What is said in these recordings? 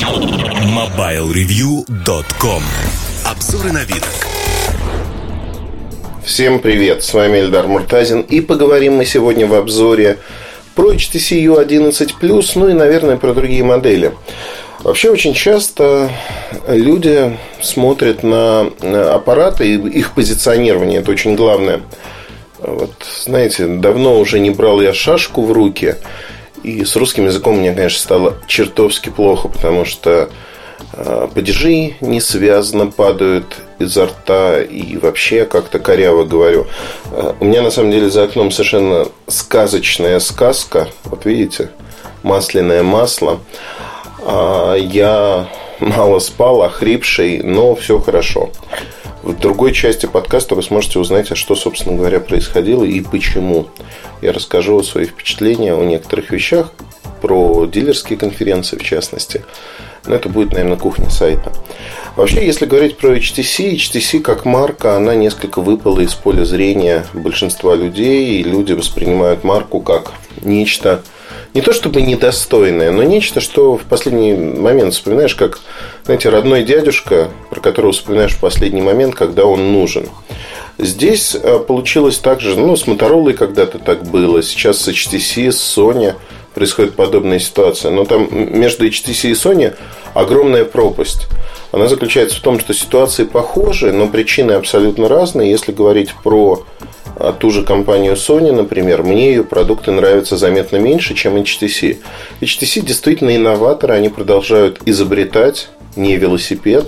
MobileReview.com Обзоры на вид. Всем привет, с вами Эльдар Муртазин и поговорим мы сегодня в обзоре про HTC U11 Plus, ну и, наверное, про другие модели. Вообще очень часто люди смотрят на аппараты и их позиционирование, это очень главное. Вот, знаете, давно уже не брал я шашку в руки – и с русским языком мне, конечно, стало чертовски плохо, потому что э, падежи не связано падают изо рта и вообще как-то коряво говорю. Э, у меня на самом деле за окном совершенно сказочная сказка. Вот видите, масляное масло. А я мало спал, охрипший, но все хорошо. В другой части подкаста вы сможете узнать, а что, собственно говоря, происходило и почему. Я расскажу о своих впечатлениях о некоторых вещах, про дилерские конференции в частности. Но это будет, наверное, кухня сайта. Вообще, если говорить про HTC, HTC как марка, она несколько выпала из поля зрения большинства людей, и люди воспринимают марку как нечто не то чтобы недостойное, но нечто, что в последний момент вспоминаешь, как, знаете, родной дядюшка, про которого вспоминаешь в последний момент, когда он нужен. Здесь э, получилось так же, ну, с Motorola когда-то так было, сейчас с HTC, с Sony происходит подобная ситуация. Но там между HTC и Sony огромная пропасть. Она заключается в том, что ситуации похожи, но причины абсолютно разные. Если говорить про а, ту же компанию Sony, например, мне ее продукты нравятся заметно меньше, чем HTC. HTC действительно инноваторы, они продолжают изобретать, не велосипед.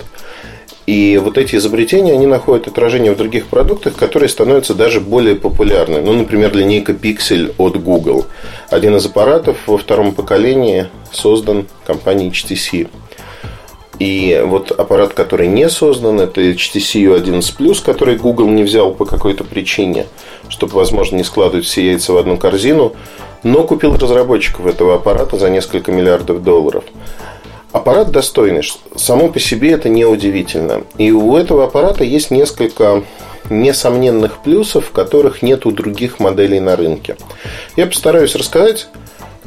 И вот эти изобретения, они находят отражение в других продуктах, которые становятся даже более популярны. Ну, например, линейка Pixel от Google. Один из аппаратов во втором поколении создан компанией HTC. И вот аппарат, который не создан, это HTC U11 Plus, который Google не взял по какой-то причине, чтобы, возможно, не складывать все яйца в одну корзину, но купил разработчиков этого аппарата за несколько миллиардов долларов. Аппарат достойный. Само по себе это не удивительно. И у этого аппарата есть несколько несомненных плюсов, которых нет у других моделей на рынке. Я постараюсь рассказать,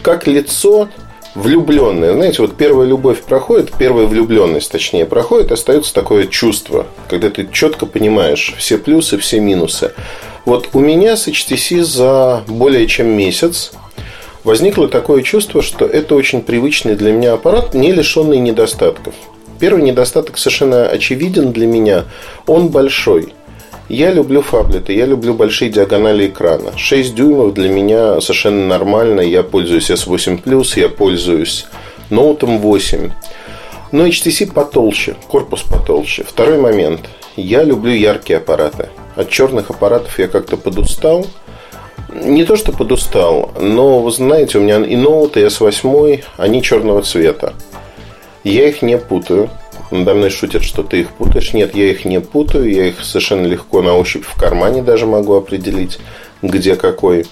как лицо влюбленные. Знаете, вот первая любовь проходит, первая влюбленность, точнее, проходит, остается такое чувство, когда ты четко понимаешь все плюсы, все минусы. Вот у меня с HTC за более чем месяц возникло такое чувство, что это очень привычный для меня аппарат, не лишенный недостатков. Первый недостаток совершенно очевиден для меня. Он большой. Я люблю фаблеты, я люблю большие диагонали экрана. 6 дюймов для меня совершенно нормально. Я пользуюсь S8+, я пользуюсь Note 8. Но HTC потолще, корпус потолще. Второй момент. Я люблю яркие аппараты. От черных аппаратов я как-то подустал. Не то, что подустал, но, вы знаете, у меня и Note, и S8, они черного цвета. Я их не путаю. Надо мной шутят, что ты их путаешь. Нет, я их не путаю. Я их совершенно легко на ощупь в кармане даже могу определить, где какой.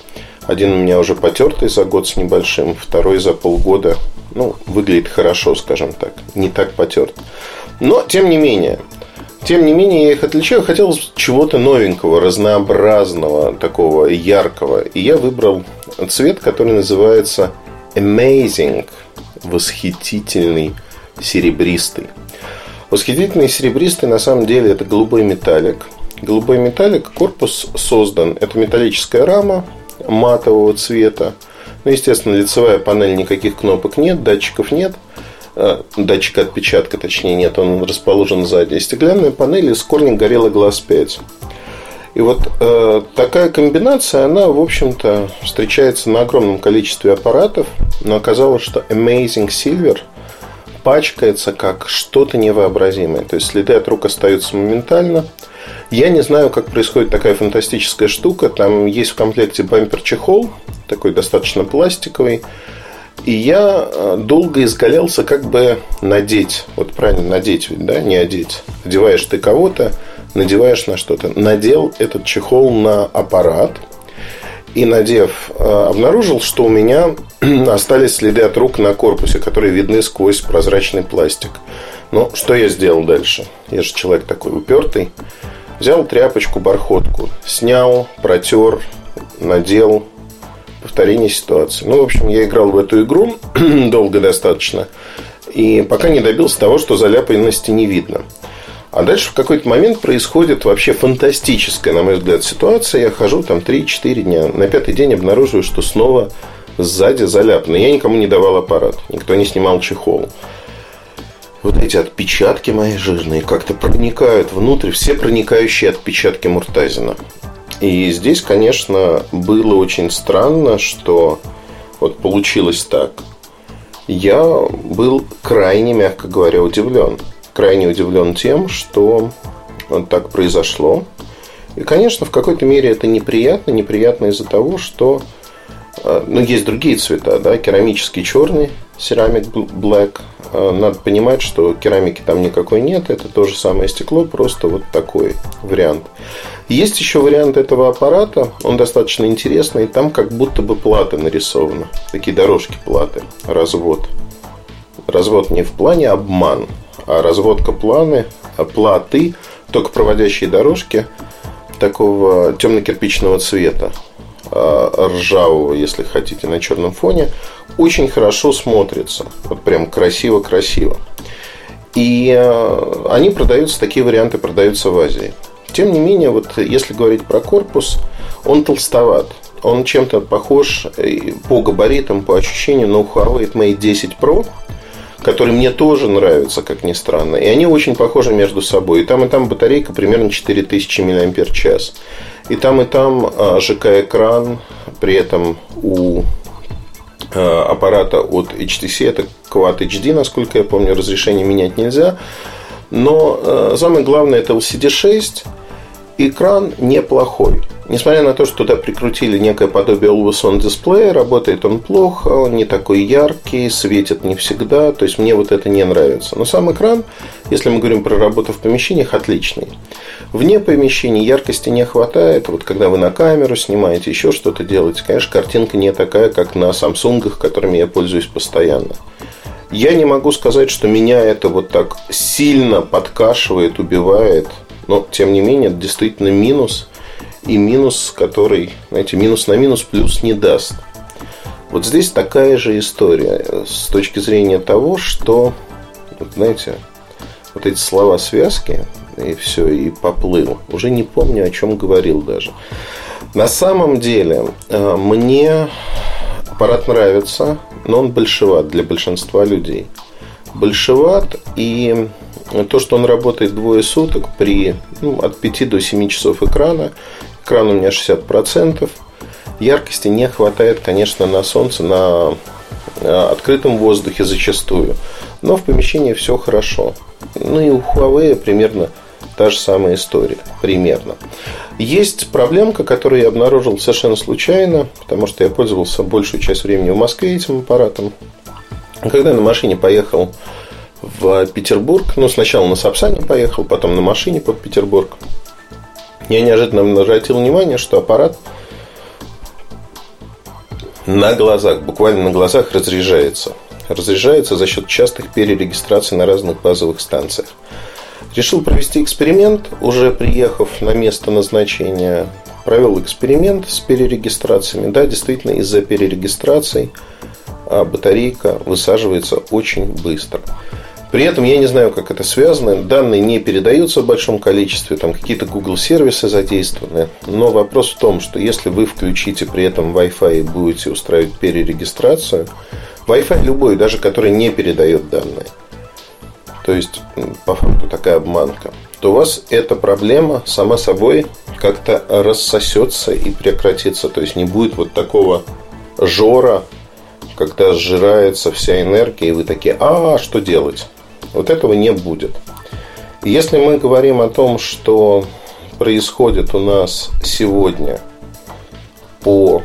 Один у меня уже потертый за год с небольшим, второй за полгода. Ну, выглядит хорошо, скажем так. Не так потерт. Но, тем не менее, тем не менее, я их отличаю. Хотел чего-то новенького, разнообразного, такого яркого. И я выбрал цвет, который называется Amazing, восхитительный, серебристый. Восхитительный серебристый на самом деле это голубой металлик. Голубой металлик, корпус создан. Это металлическая рама матового цвета. Ну, естественно, лицевая панель, никаких кнопок нет, датчиков нет. Э, датчика отпечатка, точнее, нет, он расположен сзади. Стеклянная панель с корнем горела глаз 5. И вот э, такая комбинация, она, в общем-то, встречается на огромном количестве аппаратов, но оказалось, что Amazing Silver – пачкается как что-то невообразимое. То есть следы от рук остаются моментально. Я не знаю, как происходит такая фантастическая штука. Там есть в комплекте бампер-чехол, такой достаточно пластиковый. И я э, долго изгалялся, как бы надеть. Вот правильно, надеть ведь, да, не одеть. Одеваешь ты кого-то, надеваешь на что-то. Надел этот чехол на аппарат – и надев, э, обнаружил, что у меня остались следы от рук на корпусе, которые видны сквозь прозрачный пластик. Ну, что я сделал дальше? Я же человек такой упертый. Взял тряпочку, бархотку, снял, протер, надел. Повторение ситуации. Ну, в общем, я играл в эту игру долго достаточно. И пока не добился того, что заляпанности не видно. А дальше в какой-то момент происходит вообще фантастическая, на мой взгляд, ситуация. Я хожу там 3-4 дня. На пятый день обнаруживаю, что снова сзади заляпано. Я никому не давал аппарат. Никто не снимал чехол. Вот эти отпечатки мои жирные как-то проникают внутрь. Все проникающие отпечатки Муртазина. И здесь, конечно, было очень странно, что вот получилось так. Я был крайне, мягко говоря, удивлен крайне удивлен тем, что так произошло. И, конечно, в какой-то мере это неприятно. Неприятно из-за того, что э, ну, есть другие цвета, да, керамический черный, Ceramic Black. Э, надо понимать, что керамики там никакой нет, это то же самое стекло, просто вот такой вариант. Есть еще вариант этого аппарата, он достаточно интересный, там как будто бы плата нарисована, такие дорожки платы, развод. Развод не в плане обман, а разводка планы, платы, только проводящие дорожки такого темно-кирпичного цвета, а, ржавого, если хотите, на черном фоне, очень хорошо смотрится. Вот прям красиво-красиво. И а, они продаются, такие варианты продаются в Азии. Тем не менее, вот если говорить про корпус, он толстоват. Он чем-то похож по габаритам, по ощущению на Huawei Mate 10 Pro – которые мне тоже нравятся, как ни странно. И они очень похожи между собой. И там, и там батарейка примерно 4000 мАч. И там, и там а, ЖК-экран. При этом у а, аппарата от HTC это Quad HD, насколько я помню, разрешение менять нельзя. Но а, самое главное это LCD 6. Экран неплохой. Несмотря на то, что туда прикрутили некое подобие Always дисплея, работает он плохо, он не такой яркий, светит не всегда, то есть мне вот это не нравится. Но сам экран, если мы говорим про работу в помещениях, отличный. Вне помещений яркости не хватает, вот когда вы на камеру снимаете, еще что-то делаете, конечно, картинка не такая, как на Samsung, которыми я пользуюсь постоянно. Я не могу сказать, что меня это вот так сильно подкашивает, убивает, но тем не менее это действительно минус – и минус, который, знаете, минус на минус плюс не даст. Вот здесь такая же история с точки зрения того, что, вот знаете, вот эти слова связки, и все, и поплыл. Уже не помню, о чем говорил даже. На самом деле, э, мне аппарат нравится, но он большеват для большинства людей. Большеват, и то, что он работает двое суток при ну, от 5 до 7 часов экрана, Экран у меня 60%. Яркости не хватает, конечно, на солнце, на открытом воздухе зачастую. Но в помещении все хорошо. Ну и у Huawei примерно та же самая история. Примерно. Есть проблемка, которую я обнаружил совершенно случайно, потому что я пользовался большую часть времени в Москве этим аппаратом. Когда я на машине поехал в Петербург, ну, сначала на Сапсане поехал, потом на машине под Петербург, я неожиданно обратил внимание, что аппарат на глазах, буквально на глазах разряжается. Разряжается за счет частых перерегистраций на разных базовых станциях. Решил провести эксперимент, уже приехав на место назначения, провел эксперимент с перерегистрациями. Да, действительно, из-за перерегистраций а, батарейка высаживается очень быстро. При этом я не знаю, как это связано. Данные не передаются в большом количестве, там какие-то Google сервисы задействованы. Но вопрос в том, что если вы включите при этом Wi-Fi и будете устраивать перерегистрацию, Wi-Fi любой, даже который не передает данные, то есть по факту такая обманка, то у вас эта проблема сама собой как-то рассосется и прекратится. То есть не будет вот такого жора, когда сжирается вся энергия, и вы такие, а что делать? Вот этого не будет. Если мы говорим о том, что происходит у нас сегодня по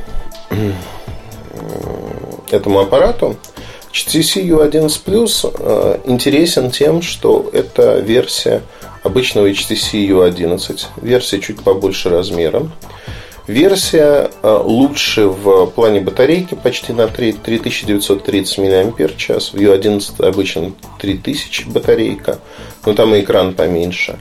этому аппарату, HTC U11 Plus э, интересен тем, что это версия обычного HTC U11, версия чуть побольше размером. Версия э, лучше в плане батарейки почти на 3, 3930 мАч. В U11 обычно 3000 батарейка, но там и экран поменьше.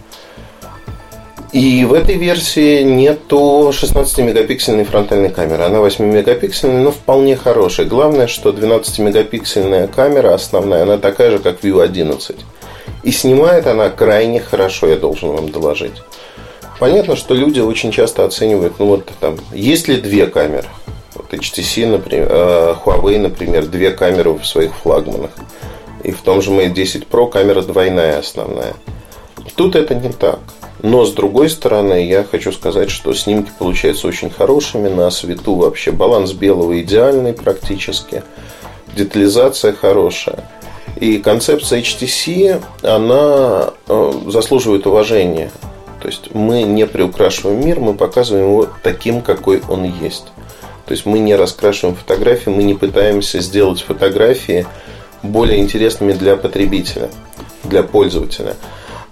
И в этой версии нету 16-мегапиксельной фронтальной камеры. Она 8-мегапиксельная, но вполне хорошая. Главное, что 12-мегапиксельная камера основная, она такая же, как View 11. И снимает она крайне хорошо, я должен вам доложить. Понятно, что люди очень часто оценивают, ну вот там, есть ли две камеры? Вот HTC, например, э, Huawei, например, две камеры в своих флагманах. И в том же Mate 10 Pro камера двойная основная. Тут это не так. Но с другой стороны, я хочу сказать, что снимки получаются очень хорошими на свету вообще. Баланс белого идеальный практически. Детализация хорошая. И концепция HTC, она э, заслуживает уважения. То есть мы не приукрашиваем мир, мы показываем его таким, какой он есть. То есть мы не раскрашиваем фотографии, мы не пытаемся сделать фотографии более интересными для потребителя, для пользователя.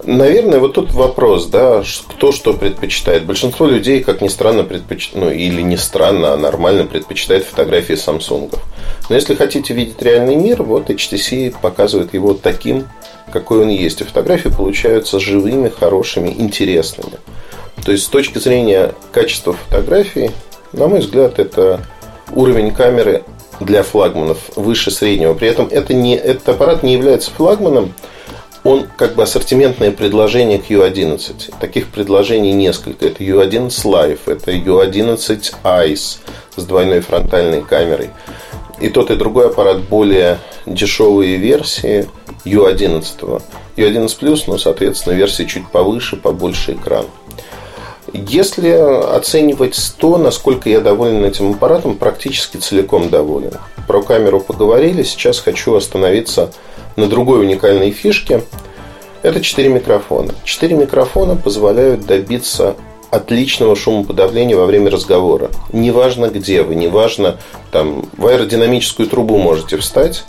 Наверное, вот тут вопрос, да, кто что предпочитает. Большинство людей, как ни странно, предпочитает, ну или не странно, а нормально предпочитает фотографии Samsung. Но если хотите видеть реальный мир, вот HTC показывает его таким, какой он есть. И фотографии получаются живыми, хорошими, интересными. То есть с точки зрения качества фотографий, на мой взгляд, это уровень камеры для флагманов выше среднего. При этом это не, этот аппарат не является флагманом, он как бы ассортиментное предложение к U11. Таких предложений несколько. Это U11 Live, это U11 Ice с двойной фронтальной камерой. И тот, и другой аппарат более дешевые версии U11. U11 Plus, ну, соответственно, версии чуть повыше, побольше экран. Если оценивать то, насколько я доволен этим аппаратом, практически целиком доволен. Про камеру поговорили, сейчас хочу остановиться другой уникальной фишке. Это 4 микрофона. 4 микрофона позволяют добиться отличного шумоподавления во время разговора. Неважно где вы, неважно, там, в аэродинамическую трубу можете встать,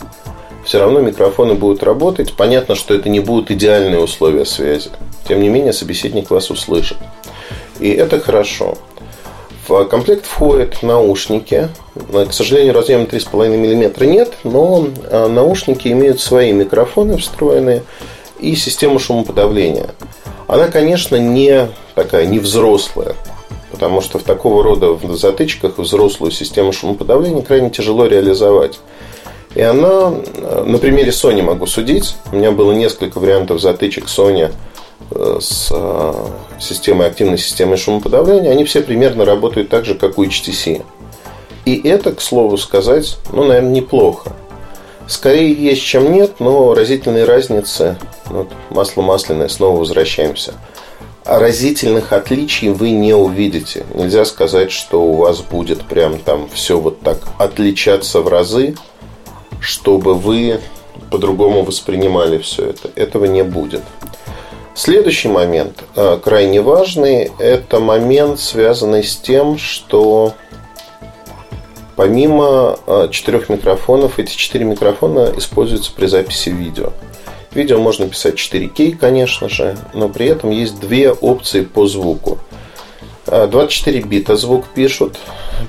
все равно микрофоны будут работать. Понятно, что это не будут идеальные условия связи. Тем не менее, собеседник вас услышит. И это хорошо. В комплект входят наушники. К сожалению, разъема 3,5 мм нет, но а, наушники имеют свои микрофоны встроенные и систему шумоподавления. Она, конечно, не такая, не взрослая, потому что в такого рода затычках взрослую систему шумоподавления крайне тяжело реализовать. И она, на примере Sony могу судить. У меня было несколько вариантов затычек Sony э, с э, системой активной системой шумоподавления. Они все примерно работают так же, как у HTC. И это, к слову сказать, ну, наверное, неплохо. Скорее есть, чем нет, но разительные разницы, вот, масло масляное, снова возвращаемся. Разительных отличий вы не увидите. Нельзя сказать, что у вас будет прям там все вот так отличаться в разы чтобы вы по-другому воспринимали все это. Этого не будет. Следующий момент, э, крайне важный, это момент, связанный с тем, что помимо э, четырех микрофонов, эти четыре микрофона используются при записи видео. Видео можно писать 4К, конечно же, но при этом есть две опции по звуку. 24 э, бита звук пишут.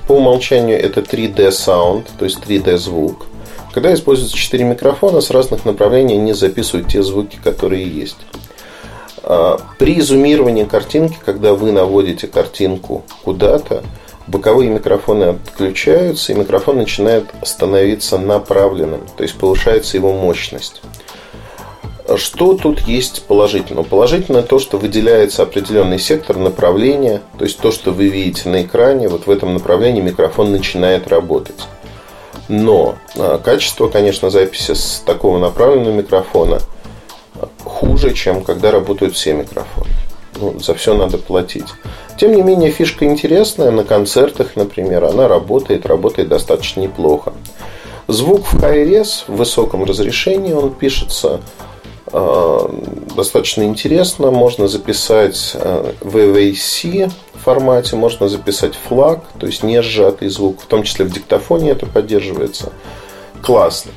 По умолчанию это 3D sound, то есть 3D звук. Когда используются 4 микрофона, с разных направлений они записывают те звуки, которые есть. А, при зумировании картинки, когда вы наводите картинку куда-то, боковые микрофоны отключаются, и микрофон начинает становиться направленным, то есть повышается его мощность. Что тут есть положительного? Положительно то, что выделяется определенный сектор направления, то есть то, что вы видите на экране, вот в этом направлении микрофон начинает работать. Но а, качество, конечно, записи с такого направленного микрофона хуже, чем когда работают все микрофоны. Ну, за все надо платить. Тем не менее, фишка интересная. На концертах, например, она работает, работает достаточно неплохо. Звук в high-res, в высоком разрешении, он пишется э, достаточно интересно. Можно записать э, в формате, можно записать флаг, то есть не сжатый звук, в том числе в диктофоне это поддерживается. Классно.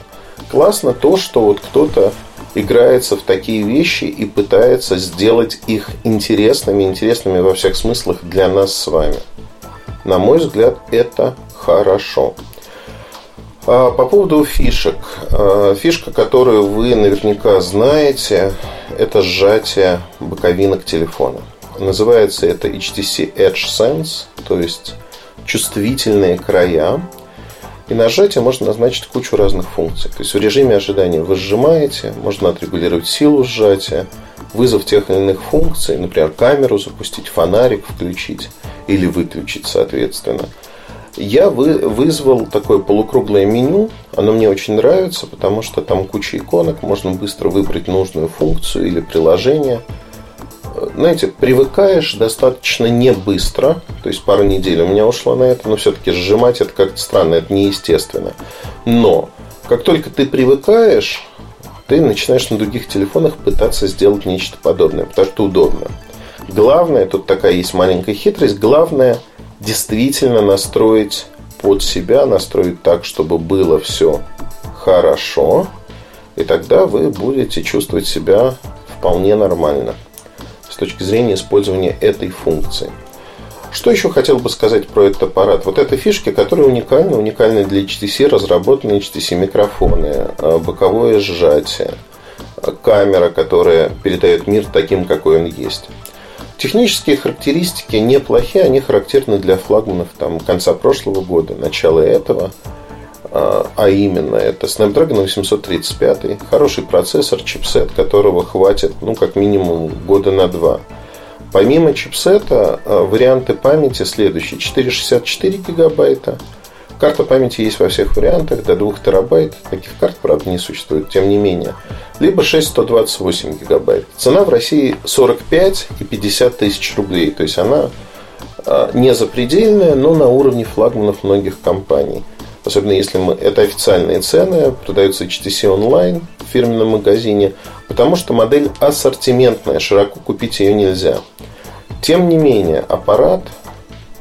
Классно то, что вот кто-то играется в такие вещи и пытается сделать их интересными, интересными во всех смыслах для нас с вами. На мой взгляд, это хорошо. А по поводу фишек. А, фишка, которую вы наверняка знаете, это сжатие боковинок телефона. Называется это HTC Edge Sense, то есть чувствительные края. И нажатие можно назначить кучу разных функций. То есть в режиме ожидания вы сжимаете, можно отрегулировать силу сжатия, вызов тех или иных функций, например, камеру запустить, фонарик включить или выключить, соответственно. Я вы, вызвал такое полукруглое меню. Оно мне очень нравится, потому что там куча иконок, можно быстро выбрать нужную функцию или приложение – знаете, привыкаешь достаточно не быстро, то есть пару недель у меня ушло на это, но все-таки сжимать это как-то странно, это неестественно. Но как только ты привыкаешь, ты начинаешь на других телефонах пытаться сделать нечто подобное, потому что удобно. Главное, тут такая есть маленькая хитрость, главное действительно настроить под себя, настроить так, чтобы было все хорошо, и тогда вы будете чувствовать себя вполне нормально с точки зрения использования этой функции. Что еще хотел бы сказать про этот аппарат? Вот это фишки, которые уникальны, уникальны для HTC, разработанные HTC микрофоны, а, боковое сжатие, а, камера, которая передает мир таким, какой он есть. Технические характеристики неплохие, они характерны для флагманов там, конца прошлого года, начала этого – а, а именно это Snapdragon 835, хороший процессор, чипсет, которого хватит, ну, как минимум года на два. Помимо чипсета, а, варианты памяти следующие. 464 гигабайта. Карта памяти есть во всех вариантах, до 2 терабайт. Таких карт, правда, не существует, тем не менее. Либо 628 гигабайт. Цена в России 45 и 50 тысяч рублей. То есть она а, не запредельная, но на уровне флагманов многих компаний. Особенно если мы, это официальные цены, продаются HTC онлайн в фирменном магазине, потому что модель ассортиментная, широко купить ее нельзя. Тем не менее, аппарат,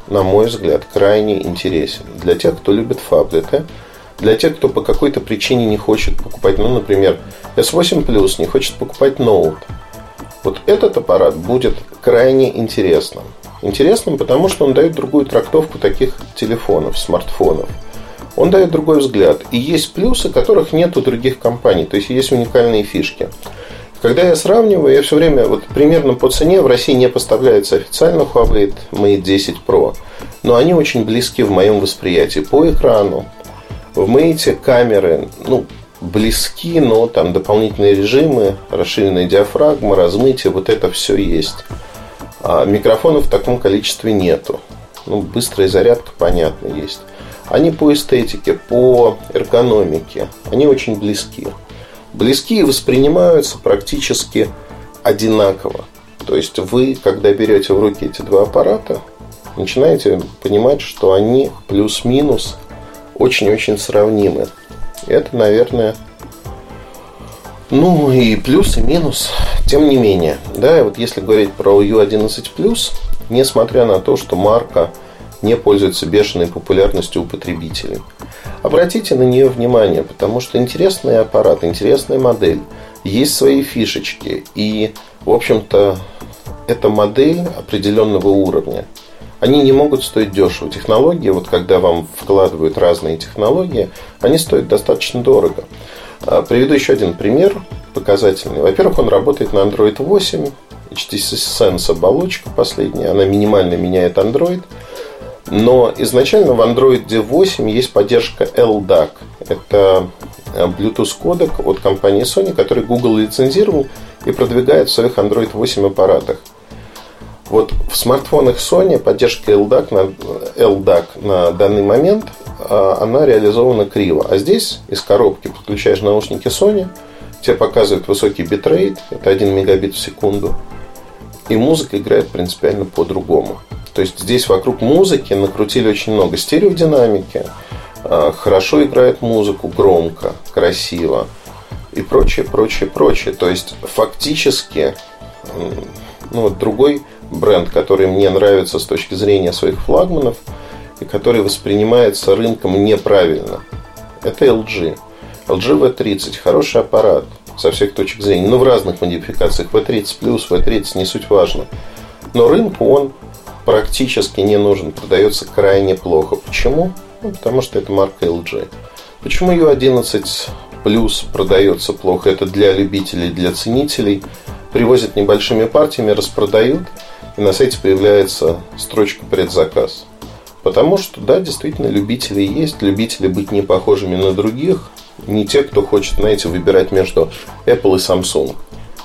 на мой взгляд, крайне интересен для тех, кто любит фаблеты, для тех, кто по какой-то причине не хочет покупать, ну, например, S8 Plus не хочет покупать ноут. Вот этот аппарат будет крайне интересным. Интересным, потому что он дает другую трактовку таких телефонов, смартфонов – он дает другой взгляд. И есть плюсы, которых нет у других компаний. То есть есть уникальные фишки. Когда я сравниваю, я все время вот примерно по цене в России не поставляется официально Huawei Mate 10 Pro, но они очень близки в моем восприятии по экрану. В Mate камеры, ну, близки, но там дополнительные режимы, расширенная диафрагма, размытие, вот это все есть. А микрофонов в таком количестве нету. Ну, быстрая зарядка, понятно, есть. Они по эстетике, по эргономике, они очень близки. Близки и воспринимаются практически одинаково. То есть вы, когда берете в руки эти два аппарата, начинаете понимать, что они плюс-минус очень-очень сравнимы. Это, наверное, ну и плюс, и минус, тем не менее. Да, вот если говорить про U11+, несмотря на то, что марка не пользуется бешеной популярностью у потребителей. Обратите на нее внимание, потому что интересный аппарат, интересная модель, есть свои фишечки. И, в общем-то, эта модель определенного уровня. Они не могут стоить дешево. Технологии, вот когда вам вкладывают разные технологии, они стоят достаточно дорого. А, приведу еще один пример показательный. Во-первых, он работает на Android 8, HTC Sense оболочка последняя, она минимально меняет Android – но изначально в Android 8 есть поддержка LDAC. Это э, Bluetooth кодек от компании Sony, который Google лицензировал и продвигает в своих Android 8 аппаратах. Вот в смартфонах Sony поддержка LDAC на, LDAC на данный момент э, она реализована криво. А здесь из коробки подключаешь наушники Sony, тебе показывает высокий битрейт, это 1 мегабит в секунду, и музыка играет принципиально по-другому. То есть здесь вокруг музыки накрутили очень много стереодинамики, а, хорошо играет музыку, громко, красиво и прочее, прочее, прочее. То есть фактически ну, вот другой бренд, который мне нравится с точки зрения своих флагманов и который воспринимается рынком неправильно, это LG. LG V30 хороший аппарат со всех точек зрения, но в разных модификациях V30 плюс, V30 не суть важно. Но рынку он практически не нужен, продается крайне плохо. Почему? Ну, потому что это марка LG. Почему U11 Plus продается плохо? Это для любителей, для ценителей. Привозят небольшими партиями, распродают. и на сайте появляется строчка «Предзаказ». Потому что, да, действительно, любители есть. Любители быть не похожими на других. Не те, кто хочет, знаете, выбирать между Apple и Samsung.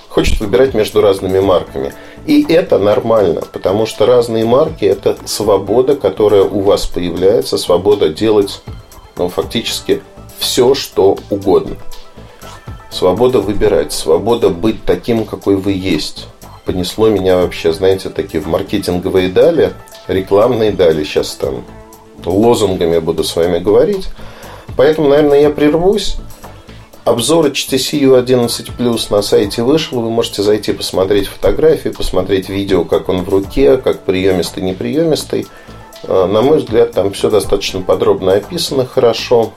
Хочет выбирать между разными марками. И это нормально, потому что разные марки – это свобода, которая у вас появляется, свобода делать ну, фактически все, что угодно. Свобода выбирать, свобода быть таким, какой вы есть. Понесло меня вообще, знаете, такие в маркетинговые дали, рекламные дали. Сейчас там лозунгами буду с вами говорить. Поэтому, наверное, я прервусь. Обзор HTC U11 Plus на сайте вышел. Вы можете зайти посмотреть фотографии, посмотреть видео, как он в руке, как приемистый, неприемистый. А, на мой взгляд, там все достаточно подробно описано, хорошо.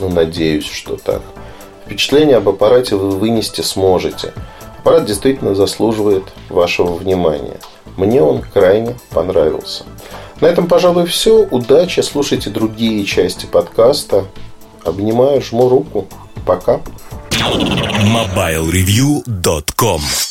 Ну, надеюсь, что так. Впечатление об аппарате вы вынести сможете. Аппарат действительно заслуживает вашего внимания. Мне он крайне понравился. На этом, пожалуй, все. Удачи. Слушайте другие части подкаста. Обнимаю, жму руку. Пока. MobileReview.com